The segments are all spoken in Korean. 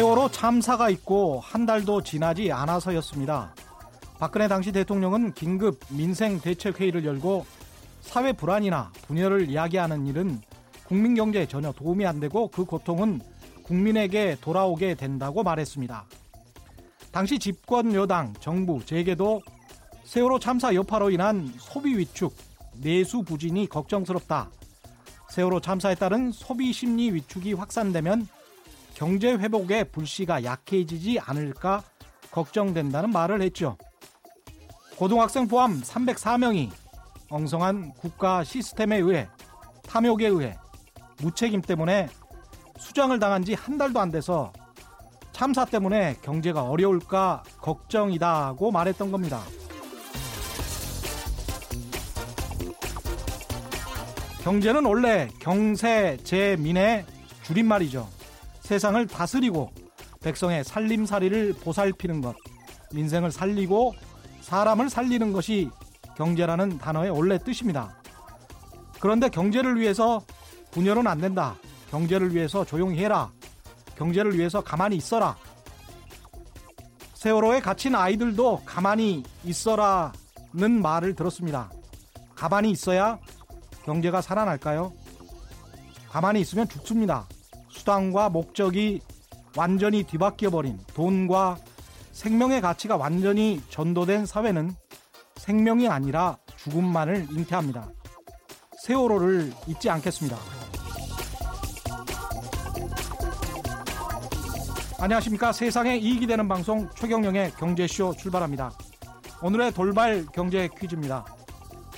세월호 참사가 있고 한 달도 지나지 않아서였습니다. 박근혜 당시 대통령은 긴급 민생 대책 회의를 열고 사회 불안이나 분열을 이야기하는 일은 국민 경제에 전혀 도움이 안 되고 그 고통은 국민에게 돌아오게 된다고 말했습니다. 당시 집권 여당, 정부, 재계도 세월호 참사 여파로 인한 소비 위축, 내수 부진이 걱정스럽다. 세월호 참사에 따른 소비 심리 위축이 확산되면 경제 회복의 불씨가 약해지지 않을까 걱정된다는 말을 했죠. 고등학생 포함 304명이 엉성한 국가 시스템에 의해 탐욕에 의해 무책임 때문에 수장을 당한 지 한 달도 안 돼서 참사 때문에 경제가 어려울까 걱정이다고 말했던 겁니다. 경제는 원래 경세, 재민의 줄임말이죠. 세상을 다스리고 백성의 살림살이를 보살피는 것, 민생을 살리고 사람을 살리는 것이 경제라는 단어의 원래 뜻입니다. 그런데 경제를 위해서 분열은 안 된다. 경제를 위해서 조용히 해라. 경제를 위해서 가만히 있어라. 세월호에 갇힌 아이들도 가만히 있어라는 말을 들었습니다. 가만히 있어야 경제가 살아날까요? 가만히 있으면 죽습니다. 수단과 목적이 완전히 뒤바뀌어 버린 돈과 생명의 가치가 완전히 전도된 사회는 생명이 아니라 죽음만을 잉태합니다. 세월호를 잊지 않겠습니다. 안녕하십니까. 세상에 이익이 되는 방송 최경령의 경제쇼 출발합니다. 오늘의 돌발 경제 퀴즈입니다.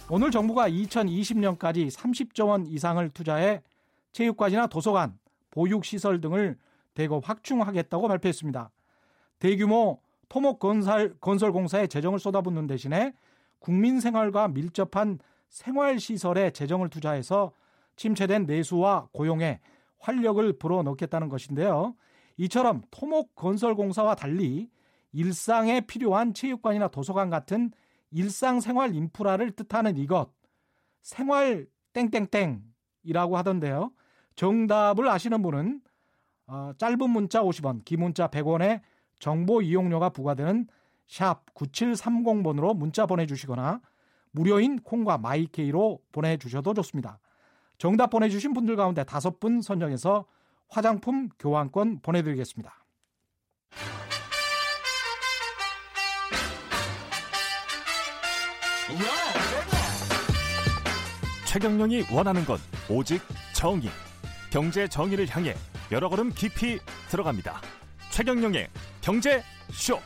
오늘 정부가 2020년까지 30조 원 이상을 투자해 체육관이나 도서관, 보육시설 등을 대거 확충하겠다고 발표했습니다. 대규모 토목 건설, 건설 공사에 재정을 쏟아붓는 대신에 국민 생활과 밀접한 생활 시설에 재정을 투자해서 침체된 내수와 고용에 활력을 불어넣겠다는 것인데요. 이처럼 토목 건설 공사와 달리 일상에 필요한 체육관이나 도서관 같은 일상 생활 인프라를 뜻하는 이것 생활 땡땡땡이라고 하던데요. 정답을 아시는 분은 어, 짧은 문자 50원, 긴 문자 100원에 정보 이용료가 부과되는 샵 9730번으로 문자 보내주시거나 무료인 콩과 my K로 보내주셔도 좋습니다. 정답 보내주신 분들 가운데 다섯 분 선정해서 화장품 교환권 보내드리겠습니다. 최경영이 원하는 건 오직 정의. 경제 정의를 향해 여러 걸음 깊이 들어갑니다. 최경영의 경제 쇼.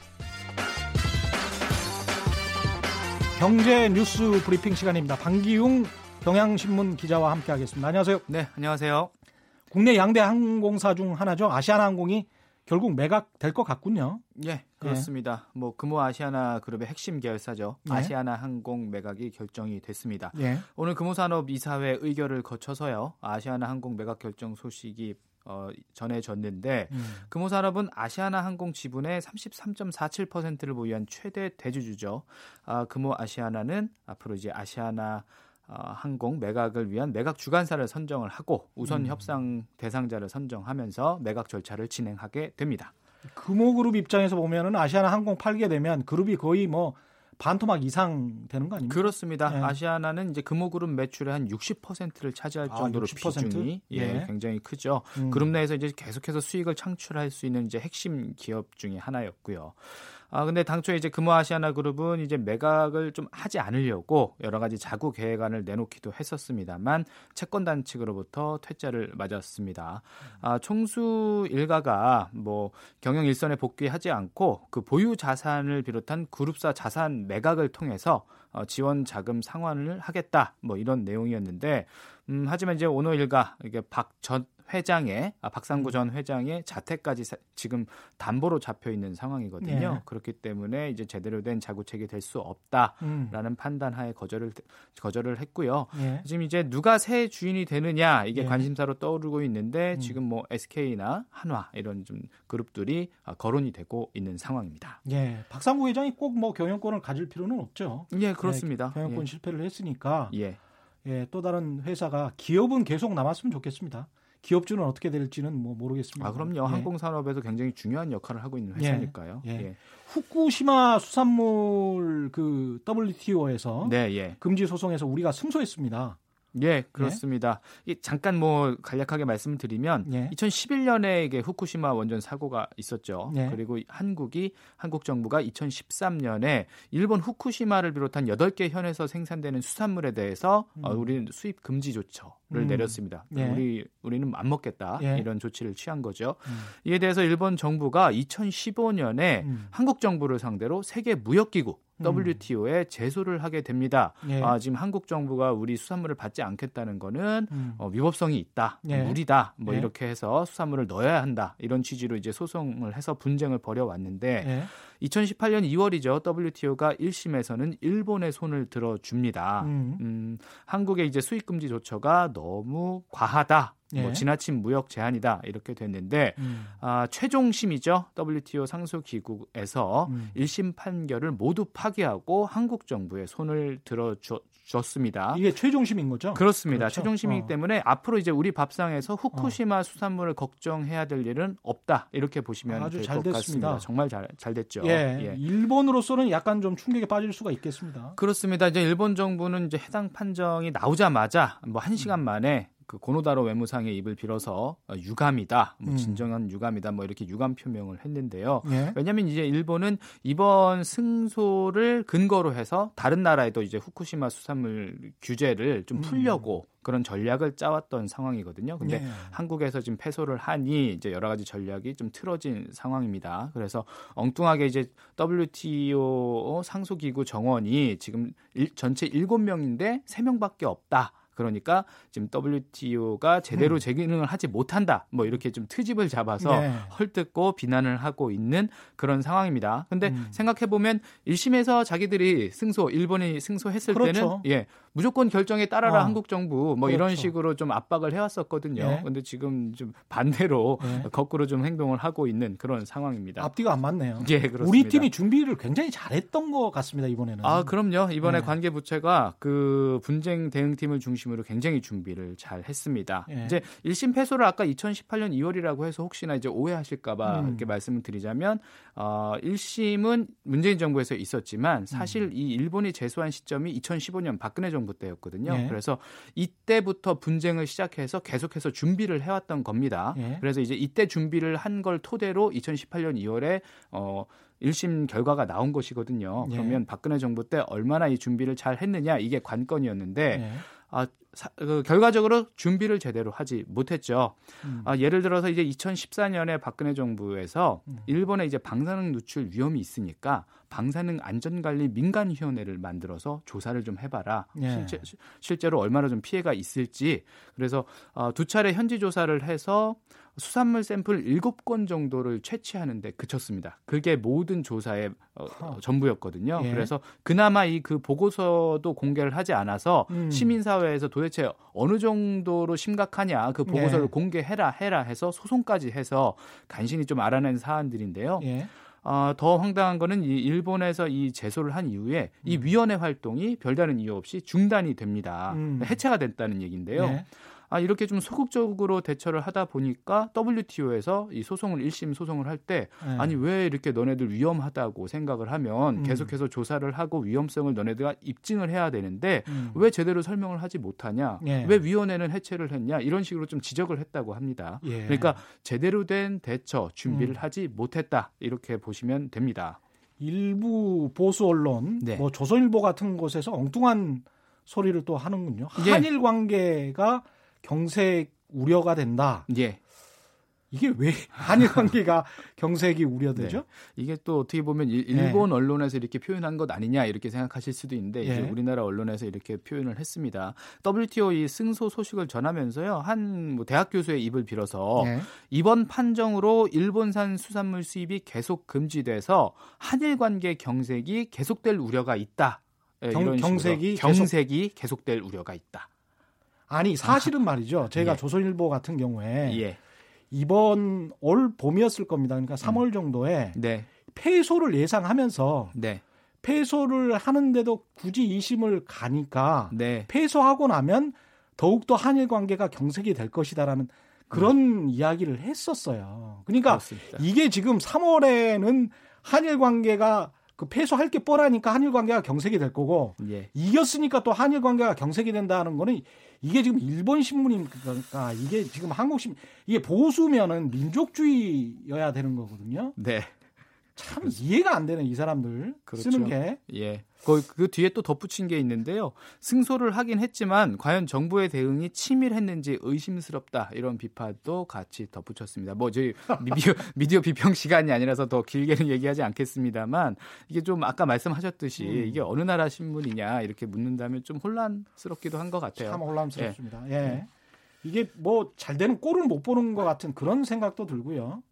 경제 뉴스 브리핑 시간입니다. 방기웅 경향신문 기자와 함께하겠습니다. 안녕하세요. 네, 안녕하세요. 국내 양대 항공사 중 하나죠. 아시아나항공이 결국 매각 될 것 같군요. 예, 그렇습니다. 예. 뭐 금호 아시아나 그룹의 핵심 계열사죠. 예. 아시아나 항공 매각이 결정이 됐습니다. 예. 오늘 금호산업 이사회 의결을 거쳐서요. 아시아나 항공 매각 결정 소식이 어, 전해졌는데 음. 금호산업은 아시아나 항공 지분의 33.47%를 보유한 최대 대주주죠. 아, 금호 아시아나는 앞으로 이제 아시아나 어, 항공 매각을 위한 매각 주관사를 선정을 하고 우선 음. 협상 대상자를 선정하면서 매각 절차를 진행하게 됩니다. 금호그룹 입장에서 보면은 아시아나 항공 팔게 되면 그룹이 거의 뭐 반토막 이상 되는 거 아닙니까? 그렇습니다. 네. 아시아나는 이제 금호그룹 매출의 한 60%를 차지할 아, 정도로 아, 비중이 예, 네. 굉장히 크죠. 음. 그룹 내에서 이제 계속해서 수익을 창출할 수 있는 이제 핵심 기업 중의 하나였고요. 아 근데 당초에 이제 금호 아시아나 그룹은 이제 매각을 좀 하지 않으려고 여러 가지 자구 계획안을 내놓기도 했었습니다만 채권 단 측으로부터 퇴짜를 맞았습니다. 아 총수 일가가 뭐 경영 일선에 복귀하지 않고 그 보유 자산을 비롯한 그룹사 자산 매각을 통해서 어, 지원 자금 상환을 하겠다 뭐 이런 내용이었는데 음 하지만 이제 오너 일가 이게 박전 회장의 아, 박상구 음. 전 회장의 자택까지 사, 지금 담보로 잡혀 있는 상황이거든요. 네. 그렇기 때문에 이제 제대로 된 자구책이 될 수 없다라는 음. 판단하에 거절을 거절을 했고요. 네. 지금 이제 누가 새 주인이 되느냐 이게 네. 관심사로 떠오르고 있는데 음. 지금 뭐 SK나 한화 이런 좀 그룹들이 아, 거론이 되고 있는 상황입니다. 예, 박상구 회장이 꼭 뭐 경영권을 가질 필요는 없죠. 예, 그렇습니다. 네, 경영권 예. 실패를 했으니까 예. 예, 또 다른 회사가 기업은 계속 남았으면 좋겠습니다. 기업주는 어떻게 될지는 뭐 모르겠습니다. 아, 그럼요. 예. 항공 산업에서 굉장히 중요한 역할을 하고 있는 예. 회사니까요. 예. 예. 후쿠시마 수산물 그 WTO에서 네, 예. 금지 소송에서 우리가 승소했습니다. 예, 그렇습니다. 예? 잠깐 뭐 간략하게 말씀드리면 예. 2011년에 이게 후쿠시마 원전 사고가 있었죠. 예. 그리고 한국이 한국 정부가 2013년에 일본 후쿠시마를 비롯한 8개 현에서 생산되는 수산물에 대해서 음. 어, 우리는 수입 금지 조처를 음. 내렸습니다. 예. 우리 우리는 안 먹겠다 예. 이런 조치를 취한 거죠. 음. 이에 대해서 일본 정부가 2015년에 음. 한국 정부를 상대로 세계 무역기구 WTO에 제소를 하게 됩니다. 예. 아, 지금 한국 정부가 우리 수산물을 받지 않겠다는 거는 음. 어, 위법성이 있다, 예. 무리다, 뭐 예. 이렇게 해서 수산물을 넣어야 한다 이런 취지로 이제 소송을 해서 분쟁을 벌여왔는데 2018년 예. 2월이죠. WTO가 1심에서는 일본의 손을 들어줍니다. 음. 음, 한국의 이제 수입 금지 조처가 너무 과하다. 뭐 예. 뭐 지나친 무역 제한이다 이렇게 됐는데 음. 아, 최종 심이죠 WTO 상소 기구에서 음. 1심 판결을 모두 파기하고 한국 정부의 손을 들어 줬습니다. 이게 최종심인 거죠? 그렇습니다. 그렇죠? 최종심이기 어. 때문에 앞으로 이제 우리 밥상에서 후쿠시마 어. 수산물을 걱정해야 될 일은 없다 이렇게 보시면 아주 잘 됐습니다. 같습니다. 정말 잘, 잘 됐죠. 예. 예. 일본으로서는 약간 좀 충격에 빠질 수가 있겠습니다. 그렇습니다. 이제 일본 정부는 이제 해당 판정이 나오자마자 뭐 한 시간 만에 그 고노다로 외무상의 입을 빌어서 어, 유감이다, 뭐 음. 진정한 유감이다, 뭐 이렇게 유감 표명을 했는데요. 예? 왜냐하면 이제 일본은 이번 승소를 근거로 해서 다른 나라에도 이제 후쿠시마 수산물 규제를 좀 음. 풀려고 음. 그런 전략을 짜왔던 상황이거든요. 근데 예. 한국에서 지금 패소를 하니 이제 여러 가지 전략이 좀 틀어진 상황입니다. 그래서 엉뚱하게 이제 WTO 상소기구 정원이 지금 일, 전체 7명인데 3명밖에 없다. 그러니까 지금 WTO가 제대로 음. 재기능을 하지 못한다. 뭐 이렇게 좀 트집을 잡아서 네. 헐뜯고 비난을 하고 있는 그런 상황입니다. 근데 음. 생각해 보면 1심에서 자기들이 승소, 일본이 승소했을 그렇죠. 때는 예, 무조건 결정에 따라라 어. 한국 정부 뭐 그렇죠. 이런 식으로 좀 압박을 해 왔었거든요. 네. 근데 지금 좀 반대로 네. 거꾸로 좀 행동을 하고 있는 그런 상황입니다. 앞뒤가 안 맞네요. 예, 그렇습니다. 우리 팀이 준비를 굉장히 잘했던 것 같습니다 이번에는. 아 그럼요. 이번에 네. 관계 부처가 그 분쟁 대응팀을 중심 으로 굉장히 준비를 잘 했습니다. 네. 이제 1심 패소를 아까 2018년 2월이라고 해서 혹시나 이제 오해하실까봐 음. 이렇게 말씀을 드리자면 어, 1심은 문재인 정부에서 있었지만 사실 음. 이 일본이 제소한 시점이 2015년 박근혜 정부 때였거든요. 예. 그래서 이때부터 분쟁을 시작해서 계속해서 준비를 해왔던 겁니다. 예. 그래서 이제 이때 준비를 한 걸 토대로 2018년 2월에 어 1심 결과가 나온 것이거든요. 예. 그러면 박근혜 정부 때 얼마나 이 준비를 잘 했느냐 이게 관건이었는데 예. 아, 사, 그, 결과적으로 준비를 제대로 하지 못했죠. 음. 아, 예를 들어서 이제 2014년에 박근혜 정부에서 음. 일본에 이제 방사능 누출 위험이 있으니까 방사능 안전관리 민간위원회를 만들어서 조사를 좀 해봐라. 예. 실제, 실제로 얼마나 좀 피해가 있을지. 그래서 어, 두 차례 현지 조사를 해서 수산물 샘플 7건 정도를 채취하는데 그쳤습니다. 그게 모든 조사의 어, 전부였거든요. 예. 그래서 그나마 이 그 보고서도 공개를 하지 않아서 음. 시민사회에서 도대체 어느 정도로 심각하냐 그 보고서를 예. 공개해라 해라 해서 소송까지 해서 간신히 좀 알아낸 사안들인데요. 예. 어, 더 황당한 거는 이 일본에서 이 제소를 한 이후에 음. 이 위원회 활동이 별다른 이유 없이 중단이 됩니다. 음. 해체가 됐다는 얘기인데요. 예. 아, 이렇게 좀 소극적으로 대처를 하다 보니까 WTO에서 이 소송을 1심 소송을 할때 네. 아니 왜 이렇게 너네들 위험하다고 생각을 하면 음. 계속해서 조사를 하고 위험성을 너네들가 입증을 해야 되는데 음. 왜 제대로 설명을 하지 못하냐? 예. 왜 위원회는 해체를 했냐? 이런 식으로 좀 지적을 했다고 합니다. 예. 그러니까 제대로 된 대처 준비를 음. 하지 못했다 이렇게 보시면 됩니다. 일부 보수 언론, 네. 뭐 조선일보 같은 곳에서 엉뚱한 소리를 또 하는군요. 예. 한일 관계가 경색 우려가 된다. 예. 이게 왜 한일 관계가 경색이 우려되죠? 네. 이게 또 어떻게 보면 일본 네. 언론에서 이렇게 표현한 것 아니냐 이렇게 생각하실 수도 있는데 네. 이제 우리나라 언론에서 이렇게 표현을 했습니다. WTO 이 승소 소식을 전하면서요 한 뭐 대학 교수의 입을 빌어서 네. 이번 판정으로 일본산 수산물 수입이 계속 금지돼서 한일 관계 경색이 계속될 우려가 있다. 네, 경, 경색이 경색이 계속... 될 우려가 있다. 아니 사실은 말이죠. 제가 예. 조선일보 같은 경우에 예. 이번 올 봄이었을 겁니다. 그러니까 3월 음. 정도에 네. 폐소를 예상하면서 네. 폐소를 하는데도 굳이 2심을 가니까 네. 폐소하고 나면 더욱더 한일 관계가 경색이 될 것이다라는 그런 음. 이야기를 했었어요. 그러니까 그렇습니다. 이게 지금 3월에는 한일 관계가 그 패소할 게 뻔하니까 한일 관계가 경색이 될 거고 예. 이겼으니까 또 한일 관계가 경색이 된다는 거는 이게 지금 일본 신문이니까 이게 지금 한국 신문 이게 보수면은 민족주의여야 되는 거거든요. 네. 참 그렇죠. 이해가 안 되는 이 사람들 그렇죠. 쓰는 게. 예. 그, 그 뒤에 또 덧붙인 게 있는데요. 승소를 하긴 했지만 과연 정부의 대응이 치밀했는지 의심스럽다 이런 비판도 같이 덧붙였습니다. 뭐 저희 미디어, 미디어 비평 시간이 아니라서 더 길게는 얘기하지 않겠습니다만 이게 좀 아까 말씀하셨듯이 음. 이게 어느 나라 신문이냐 이렇게 묻는다면 좀 혼란스럽기도 한 것 같아요. 참 혼란스럽습니다. 예. 예. 이게 뭐 잘 되는 꼴을 못 보는 것 같은 그런 생각도 들고요.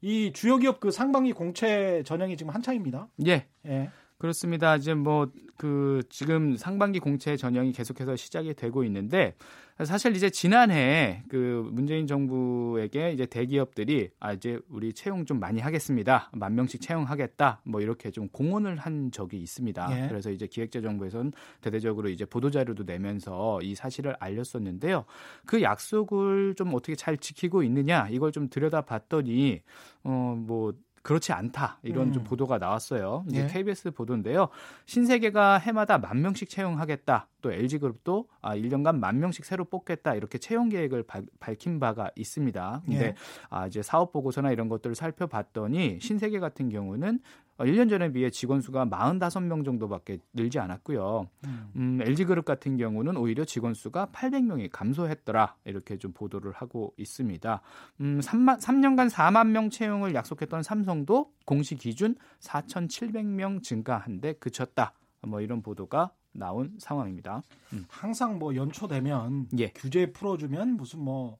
이 주요 기업 그 상반기 공채 전형이 지금 한창입니다. 예. 예. 그렇습니다. 이제 뭐 그 지금 상반기 공채 전형이 계속해서 시작이 되고 있는데 사실 이제 지난해 그 문재인 정부에게 이제 대기업들이 아 이제 우리 채용 좀 많이 하겠습니다. 만 명씩 채용하겠다. 뭐 이렇게 좀 공언을 한 적이 있습니다. 예. 그래서 이제 기획재정부에서는 대대적으로 이제 보도 자료도 내면서 이 사실을 알렸었는데요. 그 약속을 좀 어떻게 잘 지키고 있느냐 이걸 좀 들여다봤더니 어뭐 그렇지 않다 이런 음. 좀 보도가 나왔어요. 이제 예. KBS 보도인데요. 신세계가 해마다 만 명씩 채용하겠다. 또 LG그룹도 아 1년간 만 명씩 새로 뽑겠다 이렇게 채용 계획을 바, 밝힌 바가 있습니다. 근데 예. 아 이제 사업 보고서나 이런 것들을 살펴봤더니 신세계 같은 경우는 1년 어, 전에 비해 직원 수가 45명 정도밖에 늘지 않았고요. 음. 음, LG그룹 같은 경우는 오히려 직원 수가 800명이 감소했더라. 이렇게 좀 보도를 하고 있습니다. 음, 3만, 3년간 4만 명 채용을 약속했던 삼성도 공시 기준 4,700명 증가한 데 그쳤다. 뭐 이런 보도가 나온 상황입니다. 음. 항상 뭐 연초되면 예. 규제 풀어주면 무슨 뭐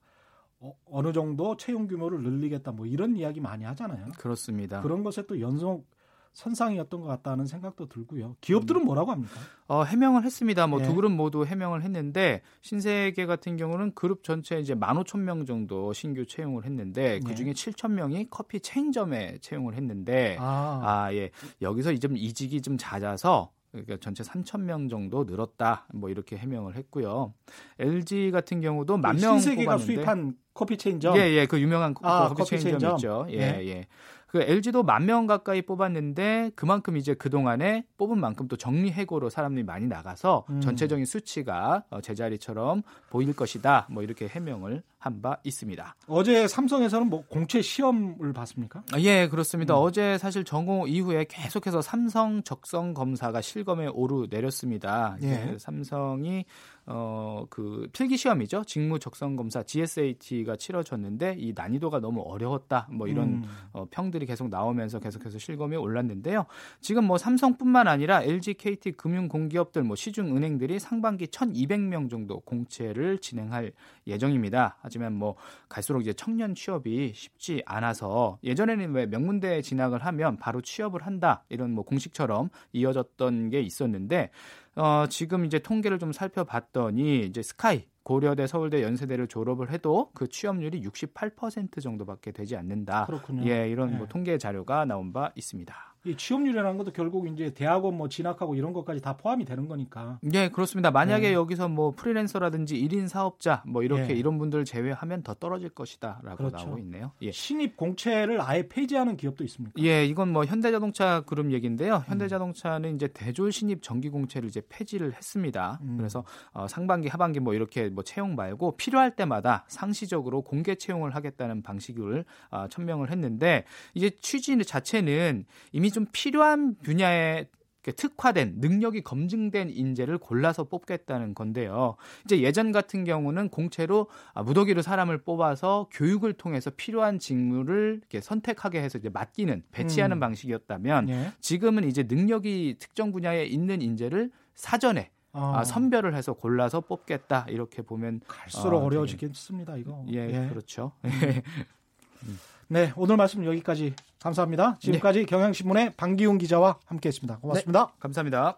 어, 어느 정도 채용 규모를 늘리겠다 뭐 이런 이야기 많이 하잖아요. 그렇습니다. 그런 것에 또 연속 선상이었던 것 같다는 생각도 들고요. 기업들은 음. 뭐라고 합니까? 어, 해명을 했습니다. 뭐두 예. 그룹 모두 해명을 했는데 신세계 같은 경우는 그룹 전체 이제 15,000명 정도 신규 채용을 했는데 그 중에 예. 7,000명이 커피 체인점에 채용을 했는데 아, 아 예. 여기서 이제 이직이 좀 잦아서 그러니까 전체 3천 명 정도 늘었다. 뭐 이렇게 해명을 했고요. LG 같은 경우도 만명 신세계가 수입한 커피 체인점. 예, 예. 그 유명한 아, 커피, 커피 체인점, 체인점 있죠. 예, 예. 예. 그 LG도 만 명 가까이 뽑았는데 그만큼 이제 그 동안에 뽑은 만큼 또 정리해고로 사람들이 많이 나가서 음. 전체적인 수치가 어, 제자리처럼 보일 것이다. 뭐 이렇게 해명을 한 바 있습니다. 어제 삼성에서는 뭐 공채 시험을 봤습니까? 아, 예, 그렇습니다. 음. 어제 사실 전공 이후에 계속해서 삼성 적성 검사가 실검에 오르 내렸습니다. 예. 삼성이 어, 그 필기 시험이죠. 직무 적성 검사 GSAT가 치러졌는데 이 난이도가 너무 어려웠다. 뭐 이런 음. 어, 평들이 계속 나오면서 계속해서 실검이 올랐는데요. 지금 뭐 삼성뿐만 아니라 LG, KT 금융 공기업들 뭐 시중 은행들이 상반기 1,200명 정도 공채를 진행할 예정입니다. 하지만 뭐 갈수록 이제 청년 취업이 쉽지 않아서 예전에는 왜 명문대에 진학을 하면 바로 취업을 한다 이런 뭐 공식처럼 이어졌던 게 있었는데 어, 지금 이제 통계를 좀 살펴봤더니 이제 스카이 고려대, 서울대, 연세대를 졸업을 해도 그 취업률이 68% 정도밖에 되지 않는다. 그렇군요. 예, 이런 뭐 네. 뭐 통계 자료가 나온 바 있습니다. 이 취업률이라는 것도 결국 이제 대학원 뭐 진학하고 이런 것까지 다 포함이 되는 거니까. 네, 그렇습니다. 만약에 네. 여기서 뭐 프리랜서라든지 1인 사업자 뭐 이렇게 네. 이런 분들 제외하면 더 떨어질 것이다라고 그렇죠. 나오고 있네요. 예. 신입 공채를 아예 폐지하는 기업도 있습니까? 예, 이건 뭐 현대자동차 그룹 얘기인데요. 음. 현대자동차는 이제 대졸 신입 정기 공채를 이제 폐지를 했습니다. 음. 그래서 어, 상반기, 하반기 뭐 이렇게 뭐 채용 말고 필요할 때마다 상시적으로 공개 채용을 하겠다는 방식을 어, 천명을 했는데 이제 취지 자체는 이미 좀 필요한 분야에 특화된 능력이 검증된 인재를 골라서 뽑겠다는 건데요. 이제 예전 같은 경우는 공채로 아, 무더기로 사람을 뽑아서 교육을 통해서 필요한 직무를 이렇게 선택하게 해서 이제 맡기는 배치하는 음. 방식이었다면 예. 지금은 이제 능력이 특정 분야에 있는 인재를 사전에 어. 아, 선별을 해서 골라서 뽑겠다 이렇게 보면 갈수록 어, 어려워지겠습니다 이거. 예, 예. 그렇죠. 음. 네, 오늘 말씀 여기까지 감사합니다. 지금까지 네. 경향신문의 방기훈 기자와 함께했습니다. 고맙습니다. 네, 감사합니다.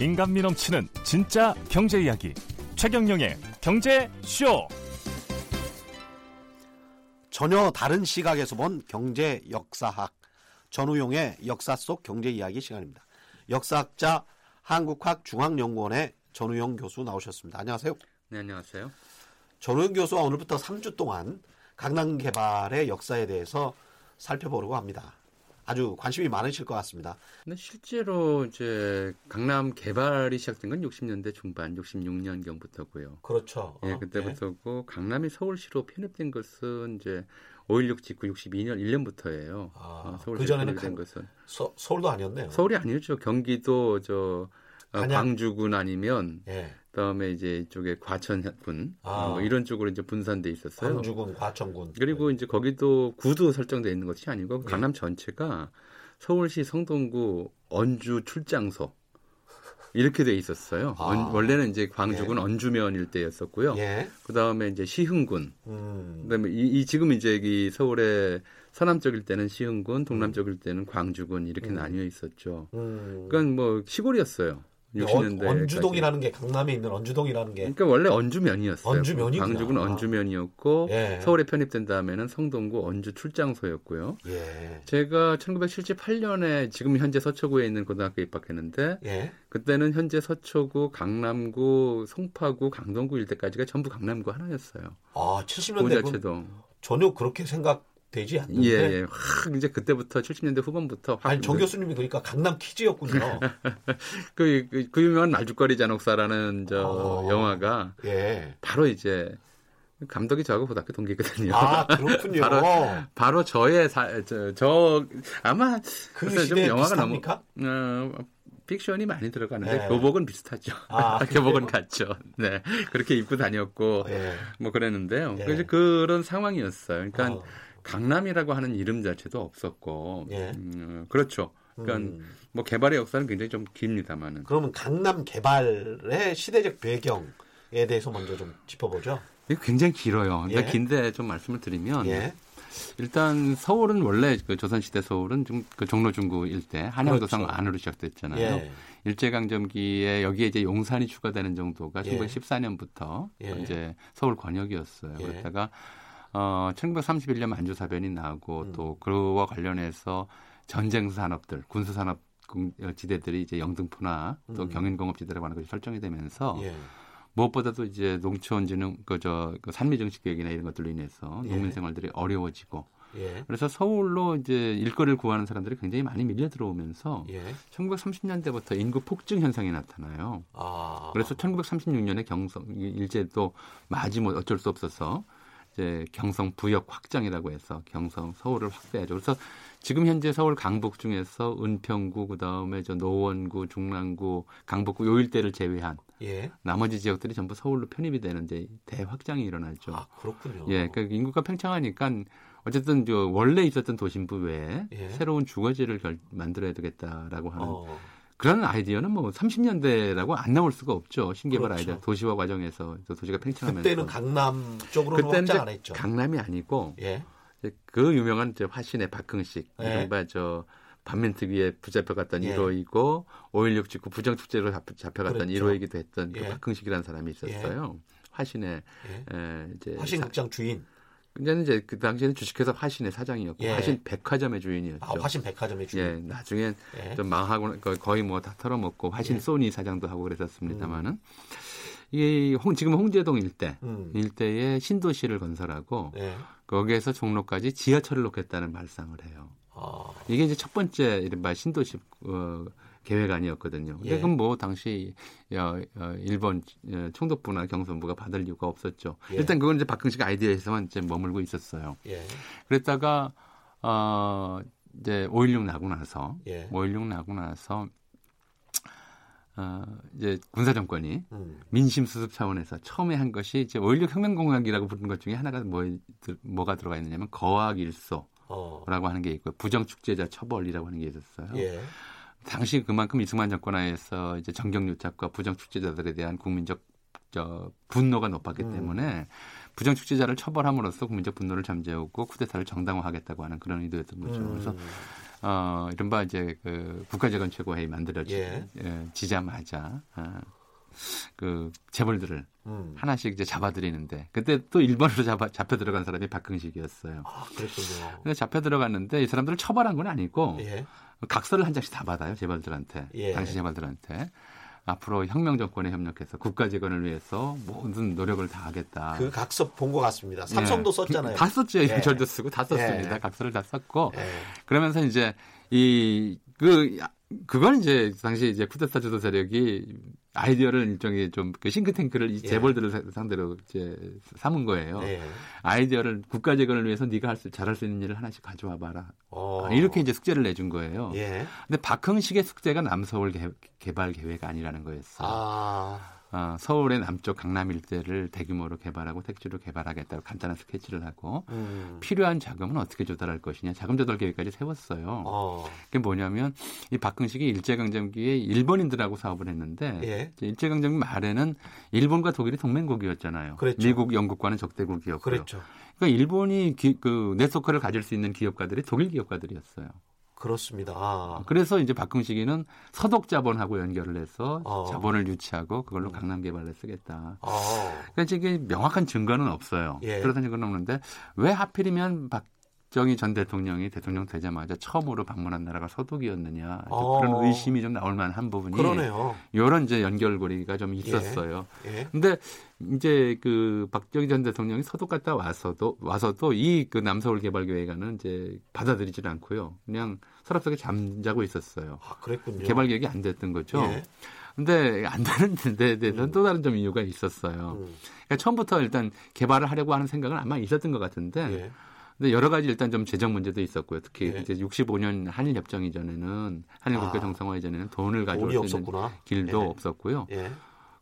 인간미 넘치는 진짜 경제 이야기 최경영의 경제 쇼. 전혀 다른 시각에서 본 경제 역사학 전우용의 역사 속 경제 이야기 시간입니다. 역사학자 한국학 중앙연구원의 전우영 교수 나오셨습니다. 안녕하세요. 네, 안녕하세요. 전우영 교수와 오늘부터 3주 동안 강남 개발의 역사에 대해서 살펴보려고 합니다. 아주 관심이 많으실 것 같습니다. 근데 실제로 이제 강남 개발이 시작된 건 60년대 중반, 66년경부터고요. 그렇죠. 예, 그때부터고 네. 강남이 서울시로 편입된 것은 이제 5.16 직후 62년 1년부터예요. 아, 어, 서울시 그 전에는 된 것은 서, 울도 아니었네요. 서울이 아니었죠. 경기도 저 어, 광주군 아니면 예. 그다음에 이제 이쪽에 과천군 아. 뭐 이런 쪽으로 이제 분산돼 있었어요. 광주군, 과천군. 그리고 네. 이제 거기도 구도 설정돼 있는 것이 아니고 네. 강남 전체가 서울시 성동구 언주 출장소 이렇게 돼 있었어요. 아. 원래는 이제 광주군 예. 언주면 일대였었고요. 예. 그 다음에 이제 시흥군. 음. 그다음에 이, 이 지금 이제 이 서울의 서남쪽일 때는 시흥군, 동남쪽일 때는 광주군 이렇게 음. 나뉘어 있었죠. 음. 그러니까 뭐 시골이었어요. 60년대 언주동이라는 게 강남에 있는 언주동이라는 게 그러니까 원래 언주면이었어요. 언주면이 광주군 아. 언주면이었고 예. 서울에 편입된 다음에는 성동구 언주 출장소였고요. 예. 제가 1978년에 지금 현재 서초구에 있는 고등학교 입학했는데 예. 그때는 현재 서초구, 강남구, 송파구, 강동구 일대까지가 전부 강남구 하나였어요. 아, 70년대 그 전혀 그렇게 생각 되지 않는데. 예, 예. 확 이제 그때부터 70년대 후반부터 아니 정 교수님이 그러니까 강남 퀴즈였군요. 그, 그, 그, 유명한 말죽거리 잔혹사라는 저 아, 영화가 예. 바로 이제 감독이 저하고 고등학교 동기거든요. 아 그렇군요. 바로 바로 저의 사, 저, 저 아마 그 시대 영화가 너무 어, 픽션이 많이 들어가는데 네. 교복은 비슷하죠. 아, 교복은 같죠. 네 그렇게 입고 다녔고 네. 뭐 그랬는데요. 네. 그래서 그런 상황이었어요. 그러니까. 어. 강남이라고 하는 이름 자체도 없었고, 예. 음, 그렇죠. 그러니까 음. 뭐 개발의 역사는 굉장히 좀 깁니다만은. 그러면 강남 개발의 시대적 배경에 대해서 먼저 좀 짚어보죠. 이게 굉장히 길어요. 예. 긴데 좀 말씀을 드리면 예. 일단 서울은 원래 그 조선시대 서울은 좀 그 종로중구 일대 한양도성 그렇죠. 안으로 시작됐잖아요. 예. 일제강점기에 여기에 이제 용산이 추가되는 정도가 1914년부터 예. 이제 서울 권역이었어요. 예. 그러다가 어, 1931년 만주사변이 나고 음. 또 그와 관련해서 전쟁 산업들, 군수 산업 어, 지대들이 이제 영등포나 또 음. 경인공업지대라고 하는 것이 설정이 되면서 예. 무엇보다도 이제 농촌진흥 그저 그 산미정식 계획이나 이런 것들로 인해서 예. 농민 생활들이 어려워지고 예. 그래서 서울로 이제 일거리를 구하는 사람들이 굉장히 많이 밀려 들어오면서 예. 1930년대부터 인구 폭증 현상이 나타나요. 아. 그래서 1936년에 경성 일제도 마지 못 어쩔 수 없어서 이제 경성 부역 확장이라고 해서 경성 서울을 확대하죠. 그래서 지금 현재 서울 강북 중에서 은평구 그다음에 저 노원구, 중랑구, 강북구 요 일대를 제외한 예. 나머지 지역들이 전부 서울로 편입이 되는데 대확장이 일어나죠. 아, 그렇군요. 예, 그러니까 인구가 팽창하니까 어쨌든 저 원래 있었던 도심부 외에 예. 새로운 주거지를 결, 만들어야 되겠다라고 하는 어. 그런 아이디어는 뭐 30년대라고 안 나올 수가 없죠. 신개발 그렇죠. 아이디어 도시화 과정에서 도시가 팽창하면서 그때는 강남 쪽으로는 확장 안 했죠. 강남이 아니고 예. 그 유명한 저 화신의 박흥식 예. 이른바 저 반민트 위에 붙잡혀갔던 예. 1호이고 5.16 직후 부정축제로 잡혀갔던 그렇죠. 1호이기도 했던 그 예. 박흥식이라는 사람이 있었어요. 예. 화신의 예. 에, 이제 화신 극장 주인. 근데는 이제 그 당시에는 주식회사 화신의 사장이었고 예. 화신 백화점의 주인이었죠. 아, 화신 백화점의 주인. 예, 나중엔 예. 좀 망하고 거의 뭐 다 털어먹고 화신 예. 소니 사장도 하고 그랬었습니다만은 음. 이게 홍, 지금 홍제동 일대 음. 일대에 신도시를 건설하고 예. 거기에서 종로까지 지하철을 놓겠다는 말상을 해요. 아. 이게 이제 첫 번째 이른바 신도시 어, 계획안이었거든요. 근데 예. 그건 뭐 당시 어, 어, 일본 어, 총독부나 경선부가 받을 이유가 없었죠. 예. 일단 그건 이제 박근식 아이디어에서만 이제 머물고 있었어요. 예. 그랬다가 어 이제 5.16 나고 나서 예. 5.16 나고 나서 어, 이제 군사 정권이 음. 민심 수습 차원에서 처음에 한 것이 이제 5.16 혁명공약이라고 부르는 것 중에 하나가 뭐, 뭐가 들어가 있느냐면 거학 일소라고 어. 하는 게 있고 부정 축제자 처벌이라고 하는 게 있었어요. 예. 당시 그만큼 이승만 정권 하에서 이제 정경유착과 부정 축제자들에 대한 국민적 저 분노가 높았기 음. 때문에 부정 축제자를 처벌함으로써 국민적 분노를 잠재우고 쿠데타를 정당화하겠다고 하는 그런 의도였던 거죠. 음. 그래서 어 이른바 이제 그 국가재건 최고회의 만들어지 예. 예, 지자마자 어, 그 재벌들을 음. 하나씩 이제 잡아들이는데 그때 또 일본으로 잡아, 잡혀 들어간 사람이 박흥식이었어요. 아, 그랬군요. 그래서 잡혀 들어갔는데 이 사람들을 처벌한 건 아니고 예. 각서를 한 장씩 다 받아요 재벌들한테 예. 당시 재벌들한테 앞으로 혁명 정권에 협력해서 국가 재건을 위해서 모든 노력을 다하겠다. 그 각서 본 것 같습니다. 삼성도 예. 썼잖아요. 다 썼죠. 예. 절도 쓰고 다 썼습니다. 예. 각서를 다 썼고 예. 그러면서 이제 이 그 그건 이제 당시 이제 쿠데타 주도 세력이 아이디어를 일종의 좀 그 싱크탱크를 이 예. 재벌들을 예. 상대로 이제 삼은 거예요. 예. 아이디어를 국가 재건을 위해서 네가 할 수 잘할 수 있는 일을 하나씩 가져와 봐라. 어. 이렇게 이제 숙제를 내준 거예요. 예. 근데 박흥식의 숙제가 남서울 개, 발 계획 아니라는 거였어. 아. 어, 서울의 남쪽 강남 일대를 대규모로 개발하고 택지로 개발하겠다고 간단한 스케치를 하고 음. 필요한 자금은 어떻게 조달할 것이냐 자금 조달 계획까지 세웠어요. 어. 그게 뭐냐면 이 박근식이 일제강점기에 일본인들하고 사업을 했는데 예. 일제강점기 말에는 일본과 독일이 동맹국이었잖아요. 그랬죠. 미국, 영국과는 적대국이었고요. 그랬죠. 그러니까 일본이 기, 그 네트워크를 가질 수 있는 기업가들이 독일 기업가들이었어요. 그렇습니다. 아. 그래서 이제 박흥식이는 서독 자본하고 연결을 해서 어. 자본을 유치하고 그걸로 음. 강남 개발에 쓰겠다. 어. 그러니까 이게 명확한 증거는 없어요. 예. 그런 증거는 없는데 왜 하필이면 박 박정희 전 대통령이 대통령 되자마자 처음으로 방문한 나라가 서독이었느냐 어. 그런 의심이 좀 나올 만한 부분이 그러네요. 이런 이제 연결고리가 좀 있었어요. 예. 예. 근데 이제 그 박정희 전 대통령이 서독 갔다 와서도 와서도 이 그 남서울 개발 계획안은 이제 받아들이질 않고요. 그냥 서랍 속에 잠자고 있었어요. 아, 그랬군요. 개발 계획이 안 됐던 거죠. 예. 근데 안 되는 데 대해서는 음. 또 다른 좀 이유가 있었어요. 음. 그러니까 처음부터 일단 개발을 하려고 하는 생각은 아마 있었던 것 같은데 예. 근데 여러 가지 일단 좀 재정 문제도 있었고요. 특히 네. 이제 65년 한일 협정 이전에는 한일 국교 아, 정상화 이전에는 돈을 가져올 수 있는 길도 네. 없었고요. 네.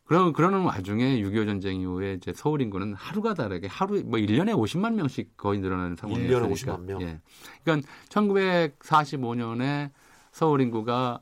그런 그러는 와중에 6.25 전쟁 이후에 이제 서울 인구는 하루가 다르게 하루 뭐 1년에 50만 명씩 거의 늘어나는 상황이었으니까. 1년에 50만 명. 예. 그러니까 1945년에 서울 인구가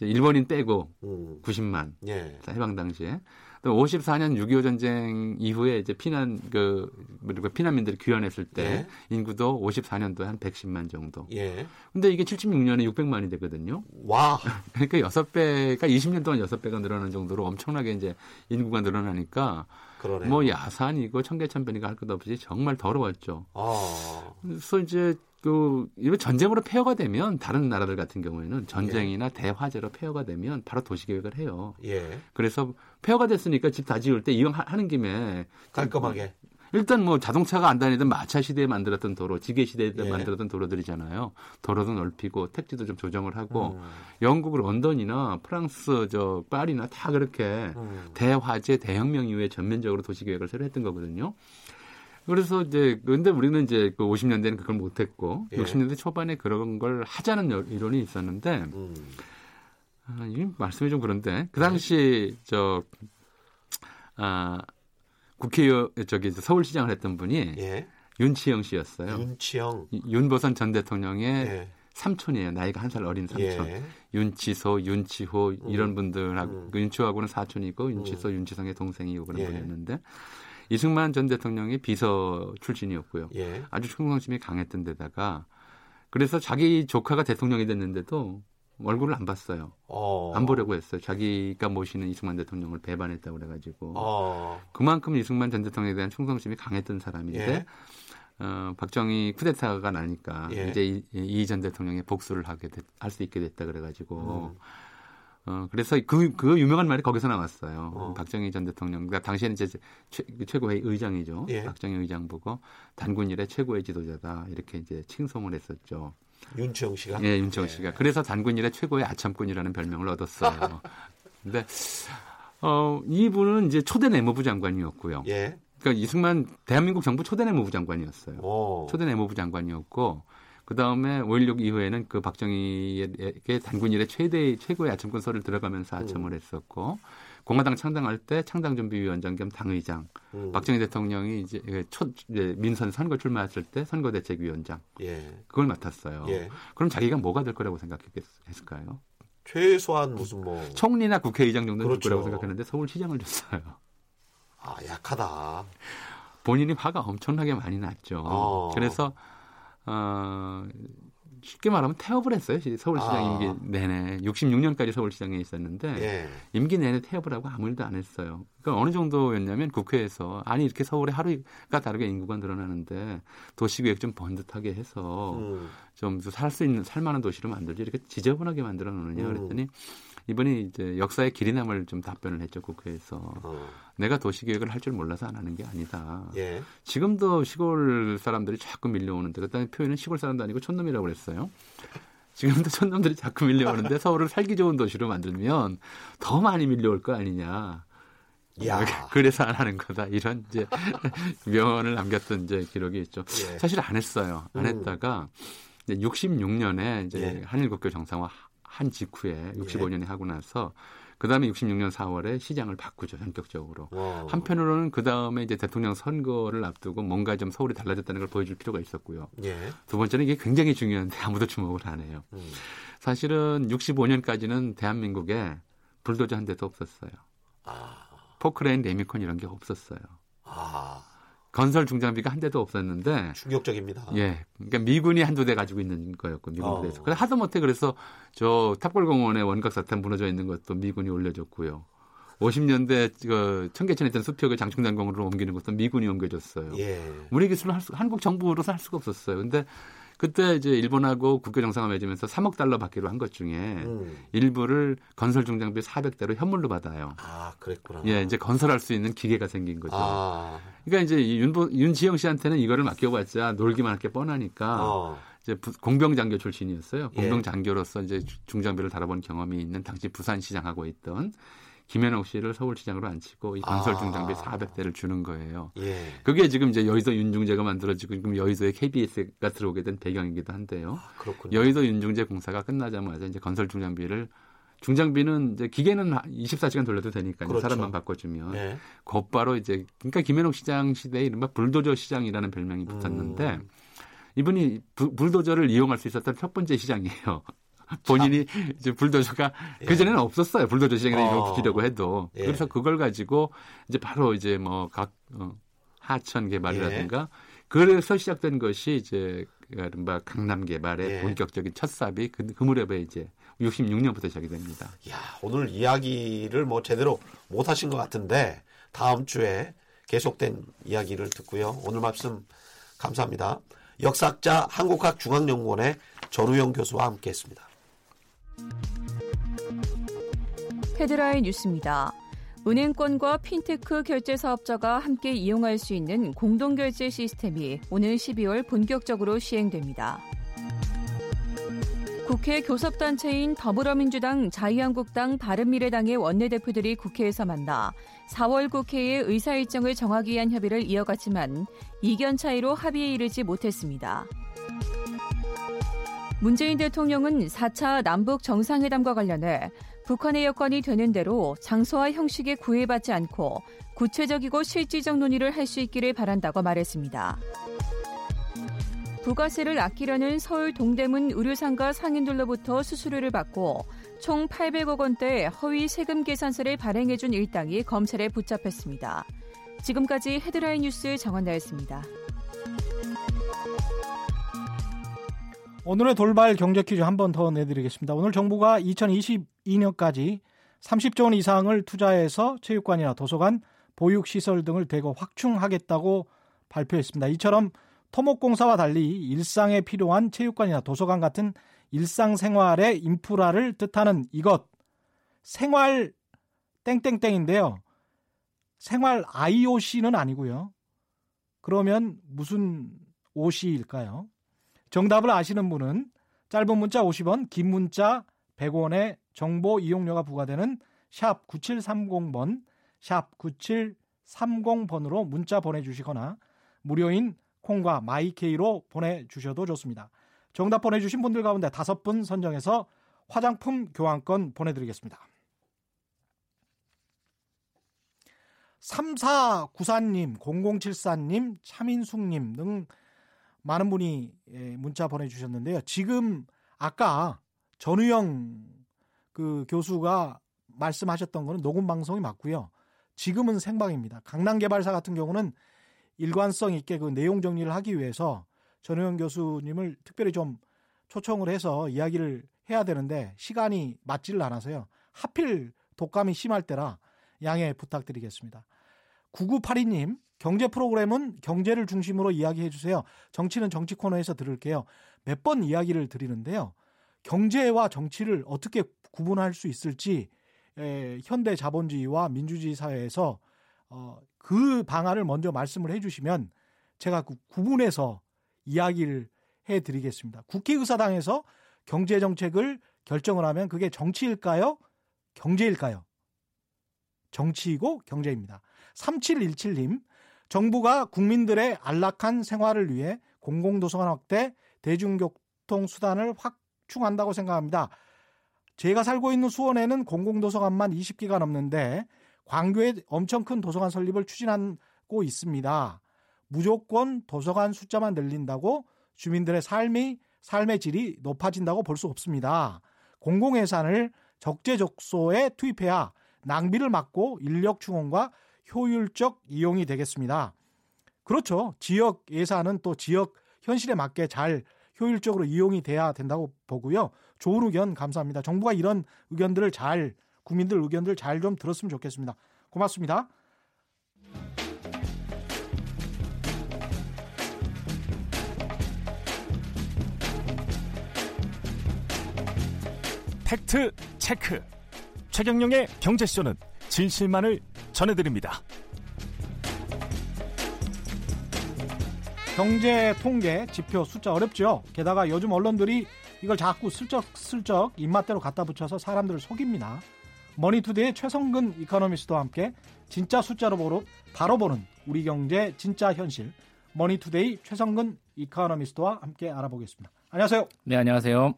일본인 빼고 음. 90만 예. 해방 당시에 또 54년 6.25 전쟁 이후에 이제 피난 그 그리고 피난민들이 귀환했을 때 예. 인구도 54년도에 한 110만 정도. 예. 근데 이게 76년에 600만이 되거든요. 와. 그러니까 6배가 20년 동안 6배가 늘어난 정도로 엄청나게 이제 인구가 늘어나니까 그러네요. 뭐 야산이고 청계천변이가 할 것 없이 정말 더러웠죠. 아. 그래서 이제 그 이런 전쟁으로 폐허가 되면 다른 나라들 같은 경우에는 전쟁이나 예. 대화재로 폐허가 되면 바로 도시 계획을 해요. 예. 그래서 폐허가 됐으니까 집 다 지을 때 이왕 하는 김에 깔끔하게 일단 뭐 자동차가 안 다니던 마차 시대에 만들었던 도로, 지게 시대에 예. 만들었던 도로들이잖아요. 도로도 넓히고 택지도 좀 조정을 하고 음. 영국 런던이나 프랑스 저 파리나 다 그렇게 음. 대화재 대혁명 이후에 전면적으로 도시 계획을 새로 했던 거거든요. 그래서 이제 근데 우리는 이제 그 50년대는 그걸 못했고 예. 60년대 초반에 그런 걸 하자는 이론이 있었는데 음. 아, 이 말씀이 좀 그런데 그 당시 네. 저 아, 국회의원 저기 서울시장을 했던 분이 예. 윤치영 씨였어요. 윤치영 윤보선 전 대통령의 예. 삼촌이에요. 나이가 한 살 어린 삼촌. 예. 윤치소, 윤치호 이런 음. 분들하고 음. 그 윤치호하고는 사촌이고 윤치소, 음. 윤치성의 동생이고 그런 예. 분이었는데 이승만 전 대통령이 비서 출신이었고요. 예. 아주 충성심이 강했던 데다가 그래서 자기 조카가 대통령이 됐는데도 얼굴을 안 봤어요. 어. 안 보려고 했어요. 자기가 모시는 이승만 대통령을 배반했다고 그래가지고 어. 그만큼 이승만 전 대통령에 대한 충성심이 강했던 사람인데 예. 어, 박정희 쿠데타가 나니까 예. 이제 이 전 대통령의 복수를 하게 할 수 있게 됐다 그래가지고 음. 어, 그래서 그, 그 유명한 말이 거기서 나왔어요. 어. 박정희 전 대통령, 그러니까 당시에는 이제 최, 최고의 의장이죠. 예. 박정희 의장 보고 단군 일의 최고의 지도자다. 이렇게 이제 칭송을 했었죠. 윤치영 씨가? 예, 윤치영 예. 씨가. 그래서 단군 일의 최고의 아참꾼이라는 별명을 얻었어요. 근데, 어, 이분은 이제 초대 내무부 장관이었고요. 예. 그러니까 이승만 대한민국 정부 초대 내무부 장관이었어요. 오. 초대 내무부 장관이었고, 그 다음에 5.16 이후에는 그 박정희에게 단군 일의 최대 최고의 아첨권서를 들어가면서 아첨을 음. 했었고 공화당 창당할 때 창당준비위원장 겸 당의장 음. 박정희 대통령이 이제 첫 이제 민선 선거 출마했을 때 선거대책위원장 예. 그걸 맡았어요. 예. 그럼 자기가 뭐가 될 거라고 생각했을까요? 최소한 무슨 뭐 총리나 국회의장 정도는 그렇죠. 줄 거라고 생각했는데 서울시장을 줬어요. 아 약하다. 본인이 화가 엄청나게 많이 났죠. 어. 그래서 어, 쉽게 말하면 태업을 했어요. 서울시장 아. 임기 내내 66년까지 서울시장에 있었는데 예. 임기 내내 태업을 하고 아무 일도 안 했어요. 그러니까 어느 정도였냐면 국회에서 아니 이렇게 서울에 하루가 다르게 인구가 늘어나는데 도시계획 좀 번듯하게 해서 음. 좀살 수 있는 살만한 도시로 만들지 이렇게 지저분하게 만들어 놓느냐 음. 그랬더니 이번이 이제 역사의 길이 남을 좀 답변을 했죠 국회에서 어. 내가 도시 계획을 할 줄 몰라서 안 하는 게 아니다. 예. 지금도 시골 사람들이 자꾸 밀려오는데 그다음에 표현은 시골 사람도 아니고 촌놈이라고 그랬어요. 지금도 촌놈들이 자꾸 밀려오는데 서울을 살기 좋은 도시로 만들면 더 많이 밀려올 거 아니냐. 야. 그래서 안 하는 거다. 이런 이제 명언을 남겼던 이제 기록이 있죠. 예. 사실 안 했어요. 안 음. 했다가 66년에 이제 예. 한일국교 정상화 한 직후에 65년에 예. 하고 나서 그 다음에 66년 4월에 시장을 바꾸죠, 전격적으로. 와. 한편으로는 그 다음에 이제 대통령 선거를 앞두고 뭔가 좀 서울이 달라졌다는 걸 보여줄 필요가 있었고요. 예. 두 번째는 이게 굉장히 중요한데 아무도 주목을 안 해요. 음. 사실은 65년까지는 대한민국에 불도저 한 대도 없었어요. 아. 포크레인, 레미콘 이런 게 없었어요. 아. 건설 중장비가 한 대도 없었는데 충격적입니다. 예, 그러니까 미군이 한두 대 가지고 있는 거였고 미군에서. 어. 그래 하다못해 그래서 저 탑골공원에 원각사탑 무너져 있는 것도 미군이 올려줬고요. 50년대 그 청계천에 있던 수표를 장충단공원으로 옮기는 것도 미군이 옮겨줬어요. 예. 우리 기술은 할 수, 한국 정부로서 할 수가 없었어요. 근데 그때 이제 일본하고 국교 정상화 맺으면서 3억 달러 받기로 한 것 중에 음. 일부를 건설 중장비 400대로 현물로 받아요. 아, 그랬구나. 예, 이제 건설할 수 있는 기계가 생긴 거죠. 아. 그러니까 이제 윤, 윤지영 씨한테는 이거를 맡겨봤자 놀기만 할 게 뻔하니까 어. 이제 공병 장교 출신이었어요. 공병 장교로서 이제 중장비를 다뤄본 경험이 있는 당시 부산시장하고 있던 김현옥 씨를 서울시장으로 앉히고 이 건설 아. 중장비 아. 400대를 주는 거예요. 예. 그게 지금 이제 여의도 윤중제가 만들어지고 지금 여의도에 KBS가 들어오게 된 배경이기도 한데요. 아, 여의도 윤중제 공사가 끝나자마자 이제 건설 중장비를 중장비는 이제 기계는 24시간 돌려도 되니까 그렇죠. 사람만 바꿔주면 네. 곧바로 이제 그러니까 김현옥 시장 시대에 이른바 불도저 시장이라는 별명이 붙었는데 음. 이분이 부, 불도저를 이용할 수 있었던 첫 번째 시장이에요. 본인이 이제 불도저가 예. 그 전에는 없었어요. 불도저 시장에 어. 붙이려고 해도 예. 그래서 그걸 가지고 이제 바로 이제 뭐 각 어, 하천 개발이라든가 예. 그래서 시작된 것이 이제 이른바 강남 개발의 예. 본격적인 첫 삽이 그, 그 무렵에 이제 66년부터 시작이 됩니다. 야 오늘 이야기를 뭐 제대로 못 하신 것 같은데 다음 주에 계속된 이야기를 듣고요. 오늘 말씀 감사합니다. 역사학자 한국학중앙연구원의 전우영 교수와 함께했습니다. 헤드라인 뉴스입니다. 은행권과 핀테크 결제 사업자가 함께 이용할 수 있는 공동결제 시스템이 오늘 12월 본격적으로 시행됩니다. 국회 교섭단체인 더불어민주당, 자유한국당, 바른미래당의 원내대표들이 국회에서 만나 4월 국회의 의사 일정을 정하기 위한 협의를 이어갔지만 이견 차이로 합의에 이르지 못했습니다. 문재인 대통령은 4차 남북 정상회담과 관련해 북한의 여건이 되는 대로 장소와 형식에 구애받지 않고 구체적이고 실질적 논의를 할 수 있기를 바란다고 말했습니다. 부가세를 아끼려는 서울 동대문 의료상가 상인들로부터 수수료를 받고 총 800억 원대 허위 세금 계산서를 발행해준 일당이 검찰에 붙잡혔습니다. 지금까지 헤드라인 뉴스 정원나였습니다. 오늘의 돌발 경제 퀴즈 한 번 더 내드리겠습니다. 오늘 정부가 2022년까지 30조 원 이상을 투자해서 체육관이나 도서관, 보육시설 등을 대거 확충하겠다고 발표했습니다. 이처럼 토목공사와 달리 일상에 필요한 체육관이나 도서관 같은 일상생활의 인프라를 뜻하는 이것 생활 땡땡땡인데요. 생활 IOC는 아니고요. 그러면 무슨 OC일까요? 정답을 아시는 분은 짧은 문자 50원, 긴 문자 100원의 정보 이용료가 부과되는 샵 9730번, 샵 9730번으로 문자 보내주시거나 무료인 콩과 마이케이로 보내주셔도 좋습니다. 정답 보내주신 분들 가운데 다섯 분 선정해서 화장품 교환권 보내드리겠습니다. 3494님, 0074님, 차민숙님 등 많은 분이 예, 문자 보내주셨는데요. 지금 아까 전우영 그 교수가 말씀하셨던 거는 녹음 방송이 맞고요. 지금은 생방입니다. 강남개발사 같은 경우는 일관성 있게 그 내용 정리를 하기 위해서 전우영 교수님을 특별히 좀 초청을 해서 이야기를 해야 되는데 시간이 맞지를 않아서요. 하필 독감이 심할 때라 양해 부탁드리겠습니다. 9982님, 경제 프로그램은 경제를 중심으로 이야기해 주세요. 정치는 정치 코너에서 들을게요. 몇 번 이야기를 드리는데요. 경제와 정치를 어떻게 구분할 수 있을지 에, 현대 자본주의와 민주주의 사회에서 어, 그 방안을 먼저 말씀을 해주시면 제가 그 구분해서 이야기를 해드리겠습니다. 국회의사당에서 경제 정책을 결정을 하면 그게 정치일까요? 경제일까요? 정치이고 경제입니다. 3717님, 정부가 국민들의 안락한 생활을 위해 공공도서관 확대, 대중교통 수단을 확충한다고 생각합니다. 제가 살고 있는 수원에는 공공도서관만 20개가 넘는데 광교에 엄청 큰 도서관 설립을 추진하고 있습니다. 무조건 도서관 숫자만 늘린다고 주민들의 삶이 삶의 질이 높아진다고 볼 수 없습니다. 공공예산을 적재적소에 투입해야 낭비를 막고 인력 충원과 효율적 이용이 되겠습니다. 그렇죠. 지역 예산은 또 지역 현실에 맞게 잘 효율적으로 이용이 돼야 된다고 보고요. 좋은 의견 감사합니다. 정부가 이런 의견들을 잘 국민들 의견들 잘 좀 들었으면 좋겠습니다. 고맙습니다. 팩트 체크. 최경영의 경제쇼는 진실만을 전해드립니다. 경제 통계 지표 숫자 어렵죠. 게다가 요즘 언론들이 이걸 자꾸 슬쩍슬쩍 입맛대로 갖다 붙여서 사람들을 속입니다. 머니투데이의 최성근 이코노미스트와 함께 진짜 숫자로 보러 바로 보는 우리 경제 진짜 현실 머니투데이 최성근 이코노미스트와 함께 알아보겠습니다. 안녕하세요. 네, 안녕하세요.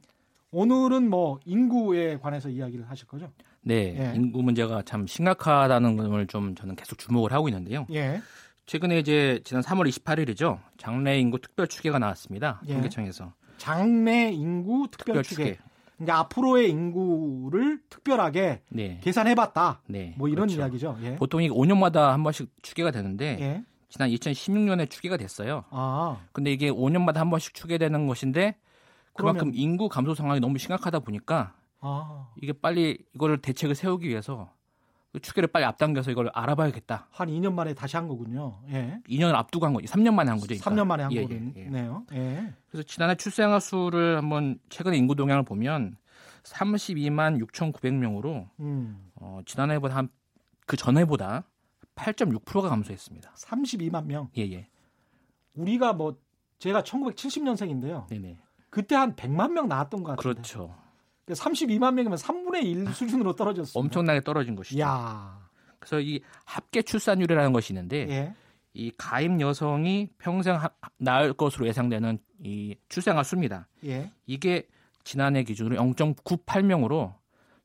오늘은 뭐 인구에 관해서 이야기를 하실 거죠? 네, 예. 인구 문제가 참 심각하다는 걸좀 저는 계속 주목을 하고 있는데요. 예. 최근에 이제 지난 3월 28일이죠. 장래 인구 특별 추계가 나왔습니다. 예. 통계청에서. 장래 인구 특별, 특별 추계. 추계. 그러니까 앞으로의 인구를 특별하게 네. 계산해봤다. 네. 뭐 이런 그렇죠. 이야기죠. 예. 보통 이 5년마다 한 번씩 추계가 되는데 예. 지난 2016년에 추계가 됐어요. 아. 근데 이게 5년마다 한 번씩 추계되는 것인데 그만큼 그러면... 인구 감소 상황이 너무 심각하다 보니까 아. 이게 빨리 이거를 대책을 세우기 위해서 그 추계를 빨리 앞당겨서 이걸 알아봐야겠다. 한 2년 만에 다시 한 거군요. 예. 2년을 앞두고 한 거죠. 3년 만에 한 거죠. 그러니까. 3년 만에 한 예, 거네요. 예, 예. 그래서 지난해 출생아 수를 한번 최근에 인구 동향을 보면 32만 6,900명으로 음. 어, 지난해보다 한 그 전해보다 8.6%가 감소했습니다. 32만 명. 예, 예. 우리가 뭐 제가 1970년생인데요. 네네. 그때 한 100만 명 나왔던 것 같아요. 그렇죠. 32만 명이면 3분의 1 수준으로 떨어졌습니다. 엄청나게 떨어진 것이죠. 야. 그래서 이 합계 출산율이라는 것이 있는데 예. 이 가임 여성이 평생 하, 낳을 것으로 예상되는 이 출생아 수입니다. 예. 이게 지난해 기준으로 0.98명으로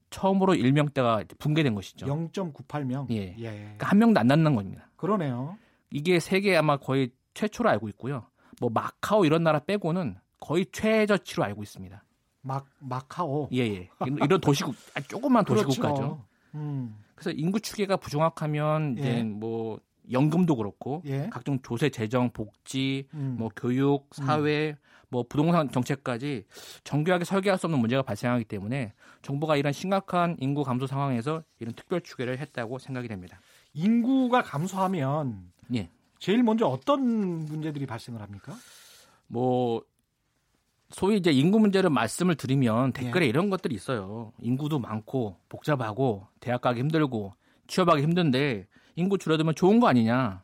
처음으로 1명대가 붕괴된 것이죠. 0.98명. 예. 예. 그러니까 한 명도 안 낳는 겁니다. 그러네요. 이게 세계 아마 거의 최초로 알고 있고요. 뭐 마카오 이런 나라 빼고는 거의 최저치로 알고 있습니다. 막 마카오. 예, 예. 이런 도시국 조금만 도시국가죠. 그렇죠. 음. 그래서 인구 추계가 부정확하면 이제 예. 뭐 연금도 그렇고 예. 각종 조세 재정 복지 음. 뭐 교육 사회 음. 뭐 부동산 정책까지 정교하게 설계할 수 없는 문제가 발생하기 때문에 정부가 이런 심각한 인구 감소 상황에서 이런 특별 추계를 했다고 생각이 됩니다. 인구가 감소하면 예. 제일 먼저 어떤 문제들이 발생을 합니까? 뭐 소위 이제 인구 문제를 말씀을 드리면 댓글에 예. 이런 것들이 있어요. 인구도 많고 복잡하고 대학 가기 힘들고 취업하기 힘든데 인구 줄어들면 좋은 거 아니냐?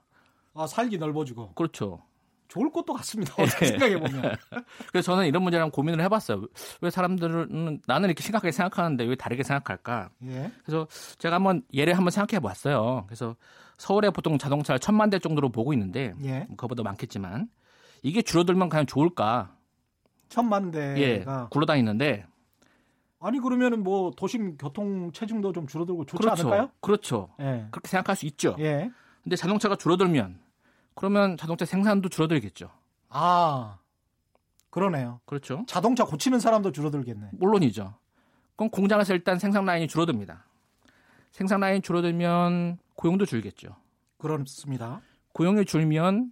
아 살기 넓어지고. 그렇죠. 좋을 것도 같습니다. 어떻게 네. 생각해 보면. 그래서 저는 이런 문제랑 고민을 해봤어요. 왜 사람들은 나는 이렇게 심각하게 생각하는데 왜 다르게 생각할까? 예. 그래서 제가 한번 예를 한번 생각해 봤어요. 그래서 서울에 보통 자동차를 천만 대 정도로 보고 있는데 예. 그거보다 많겠지만 이게 줄어들면 그냥 좋을까? 천만 대가 예, 굴러다니는데 아니 그러면은 뭐 도심 교통 체증도 좀 줄어들고 좋지 그렇죠. 않을까요? 그렇죠. 예. 그렇게 생각할 수 있죠. 예. 근데 자동차가 줄어들면 그러면 자동차 생산도 줄어들겠죠. 아. 그러네요. 그렇죠. 자동차 고치는 사람도 줄어들겠네. 물론이죠. 그럼 공장에서 일단 생산 라인이 줄어듭니다. 생산 라인이 줄어들면 고용도 줄겠죠. 그렇습니다. 고용이 줄면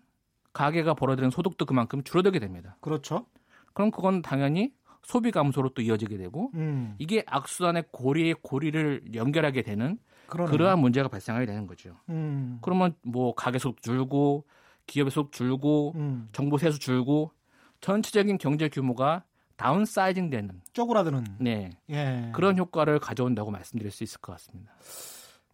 가게가 벌어들이는 소득도 그만큼 줄어들게 됩니다. 그렇죠. 그럼 그건 당연히 소비 감소로 또 이어지게 되고 음. 이게 악순환의 고리에 고리를 연결하게 되는 그러네. 그러한 문제가 발생하게 되는 거죠. 음. 그러면 뭐 가계 소득 줄고 기업의 소득 줄고 음. 정부 세수 줄고 전체적인 경제 규모가 다운사이징 되는 쪼그라드는 네. 예. 그런 효과를 가져온다고 말씀드릴 수 있을 것 같습니다.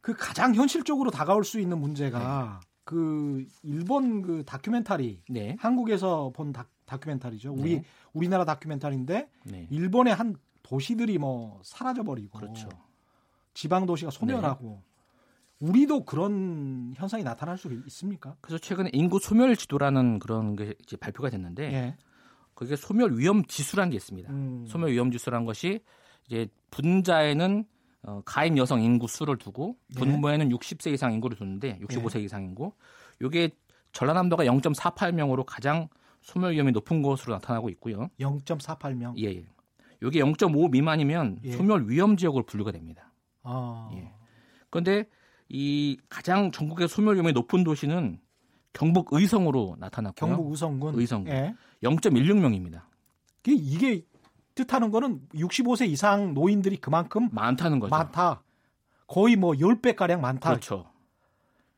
그 가장 현실적으로 다가올 수 있는 문제가 네. 그 일본 그 다큐멘터리 네. 한국에서 본 다, 다큐멘터리죠. 우리 네. 우리나라 다큐멘터리인데 네. 일본의 한 도시들이 뭐 사라져 버리고 그렇죠. 지방 도시가 소멸하고 네. 우리도 그런 현상이 나타날 수 있습니까? 그래서 최근에 인구 소멸 지도라는 그런 게 이제 발표가 됐는데 예. 거기에 소멸 위험 지수라는 게 있습니다. 음. 소멸 위험 지수라는 것이 이제 분자에는 어, 가임 여성 인구 수를 두고 네. 분모에는 네. 60세 이상 인구를 두는데 65세 네. 이상 인구. 요게 전라남도가 0.48명으로 가장 소멸 위험이 높은 것으로 나타나고 있고요. 0.48명. 예. 예. 요게 0.5 미만이면 예. 소멸 위험 지역으로 분류가 됩니다. 아. 예. 그런데 이 가장 전국의 소멸 위험이 높은 도시는 경북 의성으로 나타났고요. 경북 의성군. 의성군. 예. 0.16명입니다. 이게 뜻하는 거는 65세 이상 노인들이 그만큼 많다는 거죠. 많다. 거의 뭐 10배 가량 많다. 그렇죠.